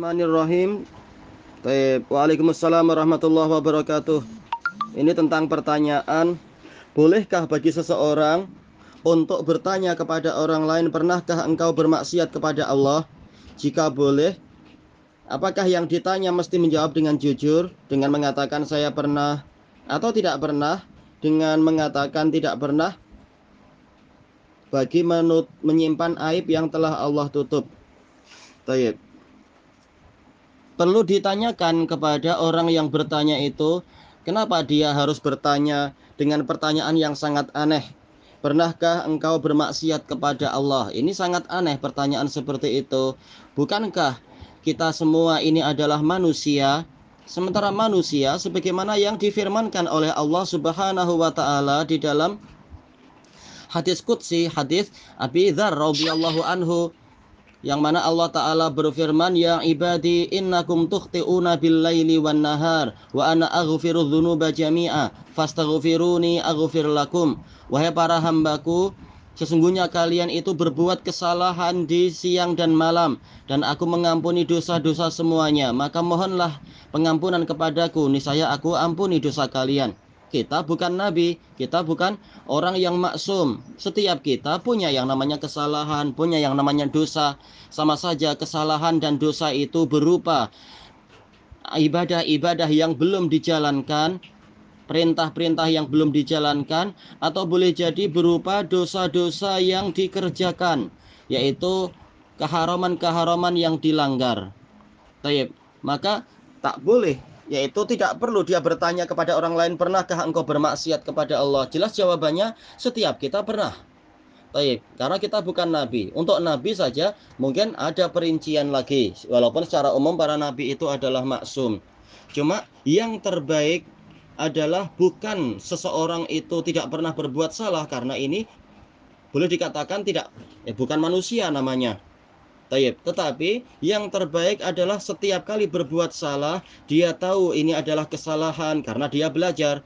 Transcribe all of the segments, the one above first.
Bismillahirrahmanirrahim. Waalaikumsalam warahmatullahi wabarakatuh. Ini tentang pertanyaan, bolehkah bagi seseorang untuk bertanya kepada orang lain, pernahkah engkau bermaksiat kepada Allah? Jika boleh, apakah yang ditanya mesti menjawab dengan jujur, dengan mengatakan saya pernah atau tidak pernah, dengan mengatakan tidak pernah, bagi menut, menyimpan aib yang telah Allah tutup. Taib. Perlu ditanyakan kepada orang yang bertanya itu, kenapa dia harus bertanya dengan pertanyaan yang sangat aneh. Pernahkah engkau bermaksiat kepada Allah? Ini sangat aneh pertanyaan seperti itu. Bukankah kita semua ini adalah manusia? Sementara manusia sebagaimana yang difirmankan oleh Allah Subhanahu wa taala di dalam hadis qudsi, hadis Abi Dzar radhiyallahu anhu yang mana Allah Ta'ala berfirman Ya ibadi innakum tukhti'una bil laili wan nahar wa ana aghfiru dhunuba jami'a fastaghfiruni aghfir lakum. Wahai para hambaku Sesungguhnya kalian itu berbuat kesalahan di siang dan malam dan aku mengampuni dosa-dosa semuanya. Maka mohonlah pengampunan kepadaku niscaya aku ampuni dosa kalian kita bukan nabi, kita bukan orang yang maksum. Setiap kita punya yang namanya kesalahan, punya yang namanya dosa. Sama saja kesalahan dan dosa itu berupa ibadah-ibadah yang belum dijalankan, perintah-perintah yang belum dijalankan, atau boleh jadi berupa dosa-dosa yang dikerjakan, yaitu keharaman-keharaman yang dilanggar. Taib. Maka tak boleh yaitu tidak perlu dia bertanya kepada orang lain pernahkah engkau bermaksiat kepada Allah jelas jawabannya setiap kita pernah Baik, karena kita bukan nabi. Untuk nabi saja mungkin ada perincian lagi. Walaupun secara umum para nabi itu adalah maksum. Cuma yang terbaik adalah bukan seseorang itu tidak pernah berbuat salah karena ini boleh dikatakan tidak eh, bukan manusia namanya. Taib. Tetapi yang terbaik adalah setiap kali berbuat salah, dia tahu ini adalah kesalahan karena dia belajar.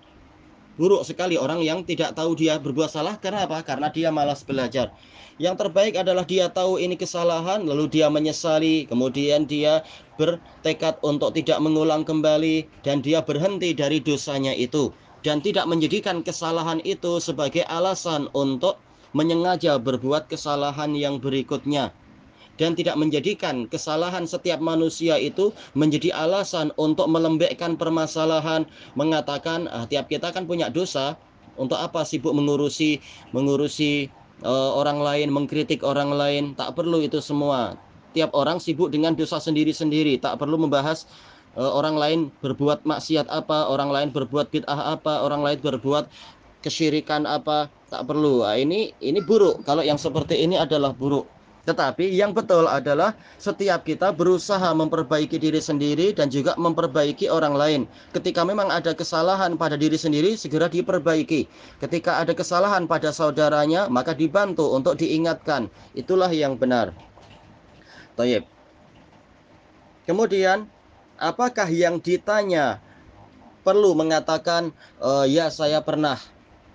Buruk sekali orang yang tidak tahu dia berbuat salah karena apa? Karena dia malas belajar. Yang terbaik adalah dia tahu ini kesalahan, lalu dia menyesali, kemudian dia bertekad untuk tidak mengulang kembali dan dia berhenti dari dosanya itu dan tidak menjadikan kesalahan itu sebagai alasan untuk menyengaja berbuat kesalahan yang berikutnya dan tidak menjadikan kesalahan setiap manusia itu menjadi alasan untuk melembekkan permasalahan mengatakan ah, tiap kita kan punya dosa. Untuk apa sibuk mengurusi mengurusi uh, orang lain mengkritik orang lain? Tak perlu itu semua. Tiap orang sibuk dengan dosa sendiri-sendiri. Tak perlu membahas uh, orang lain berbuat maksiat apa orang lain berbuat bid'ah apa orang lain berbuat kesyirikan apa. Tak perlu. Nah, ini ini buruk. Kalau yang seperti ini adalah buruk tetapi yang betul adalah setiap kita berusaha memperbaiki diri sendiri dan juga memperbaiki orang lain. Ketika memang ada kesalahan pada diri sendiri, segera diperbaiki. Ketika ada kesalahan pada saudaranya, maka dibantu untuk diingatkan. Itulah yang benar. Taib. Kemudian, apakah yang ditanya perlu mengatakan, e, ya saya pernah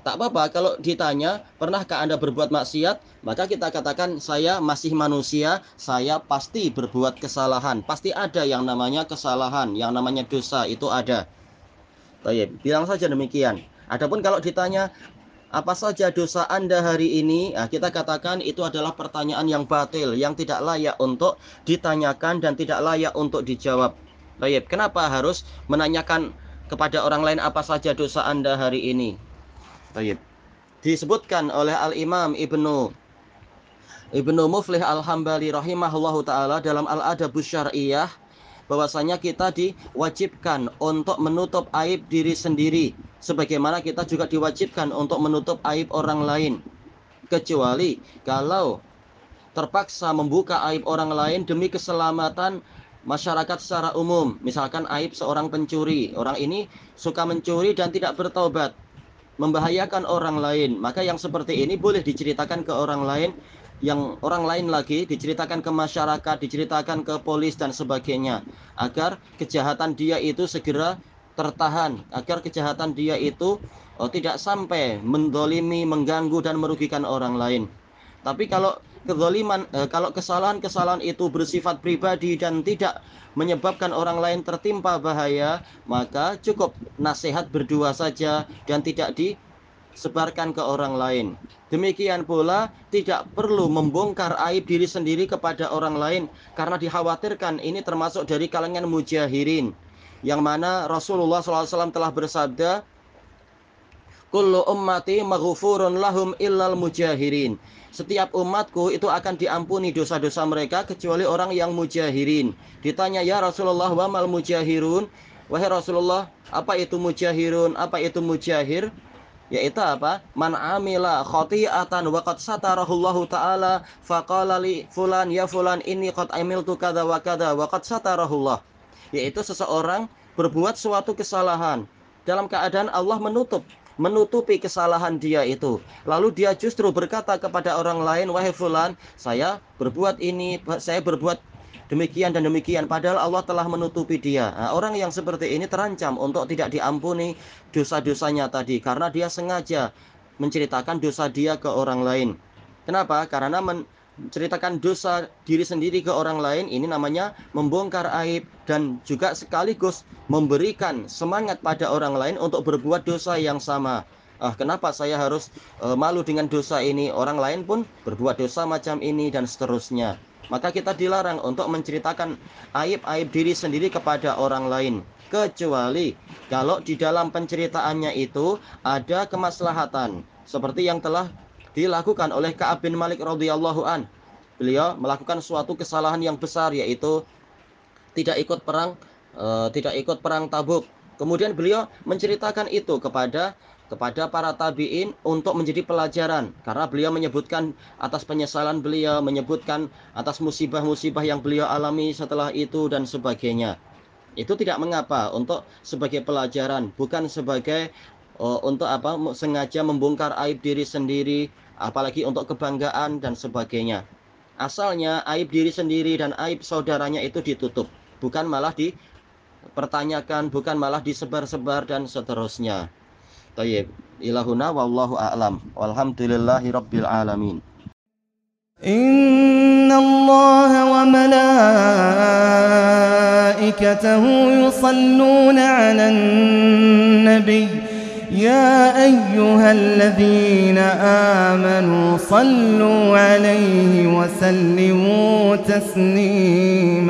Tak apa-apa kalau ditanya, pernahkah Anda berbuat maksiat? Maka kita katakan saya masih manusia, saya pasti berbuat kesalahan. Pasti ada yang namanya kesalahan, yang namanya dosa itu ada. Baik, bilang saja demikian. Adapun kalau ditanya apa saja dosa Anda hari ini? Nah, kita katakan itu adalah pertanyaan yang batil, yang tidak layak untuk ditanyakan dan tidak layak untuk dijawab. Baik, kenapa harus menanyakan kepada orang lain apa saja dosa Anda hari ini? Tayyib. Disebutkan oleh Al-Imam Ibnu Ibnu Muflih Al-Hambali rahimahullahu taala dalam Al-Adabus Syar'iyyah bahwasanya kita diwajibkan untuk menutup aib diri sendiri sebagaimana kita juga diwajibkan untuk menutup aib orang lain. Kecuali kalau terpaksa membuka aib orang lain demi keselamatan masyarakat secara umum. Misalkan aib seorang pencuri. Orang ini suka mencuri dan tidak bertobat membahayakan orang lain, maka yang seperti ini boleh diceritakan ke orang lain yang orang lain lagi diceritakan ke masyarakat, diceritakan ke polis dan sebagainya agar kejahatan dia itu segera tertahan, agar kejahatan dia itu oh, tidak sampai mendolimi, mengganggu dan merugikan orang lain. Tapi kalau kezaliman eh, kalau kesalahan-kesalahan itu bersifat pribadi dan tidak menyebabkan orang lain tertimpa bahaya, maka cukup nasihat berdua saja dan tidak disebarkan ke orang lain. Demikian pula tidak perlu membongkar aib diri sendiri kepada orang lain karena dikhawatirkan ini termasuk dari kalangan mujahirin yang mana Rasulullah SAW telah bersabda Kullu ummati maghfurun lahum illal mujahirin. Setiap umatku itu akan diampuni dosa-dosa mereka kecuali orang yang mujahirin. Ditanya ya Rasulullah wa mal mujahirun? Wahai Rasulullah, apa itu mujahirun? Apa itu mujahir? Yaitu apa? Man amila khati'atan wa qad satarahullahu ta'ala faqala li fulan ya fulan ini qad amiltu kada wa kada wa qad satarahullah. Yaitu seseorang berbuat suatu kesalahan dalam keadaan Allah menutup menutupi kesalahan dia itu. Lalu dia justru berkata kepada orang lain, "Wahai fulan, saya berbuat ini, saya berbuat demikian dan demikian padahal Allah telah menutupi dia." Nah, orang yang seperti ini terancam untuk tidak diampuni dosa-dosanya tadi karena dia sengaja menceritakan dosa dia ke orang lain. Kenapa? Karena men menceritakan dosa diri sendiri ke orang lain ini namanya membongkar aib dan juga sekaligus memberikan semangat pada orang lain untuk berbuat dosa yang sama. Ah, kenapa saya harus uh, malu dengan dosa ini? Orang lain pun berbuat dosa macam ini dan seterusnya. Maka kita dilarang untuk menceritakan aib-aib diri sendiri kepada orang lain kecuali kalau di dalam penceritaannya itu ada kemaslahatan seperti yang telah dilakukan oleh Ka'ab bin Malik radhiyallahu an. Beliau melakukan suatu kesalahan yang besar yaitu tidak ikut perang e, tidak ikut perang Tabuk. Kemudian beliau menceritakan itu kepada kepada para tabiin untuk menjadi pelajaran karena beliau menyebutkan atas penyesalan beliau, menyebutkan atas musibah-musibah yang beliau alami setelah itu dan sebagainya. Itu tidak mengapa untuk sebagai pelajaran, bukan sebagai uh, untuk apa sengaja membongkar aib diri sendiri apalagi untuk kebanggaan dan sebagainya asalnya aib diri sendiri dan aib saudaranya itu ditutup bukan malah dipertanyakan bukan malah disebar-sebar dan seterusnya Tayyib ilahuna wallahu a'lam walhamdulillahi rabbil alamin إن الله وملائكته يصلون على النبي يا أيها الذين آمنوا صلوا عليه وسلموا تسليماً.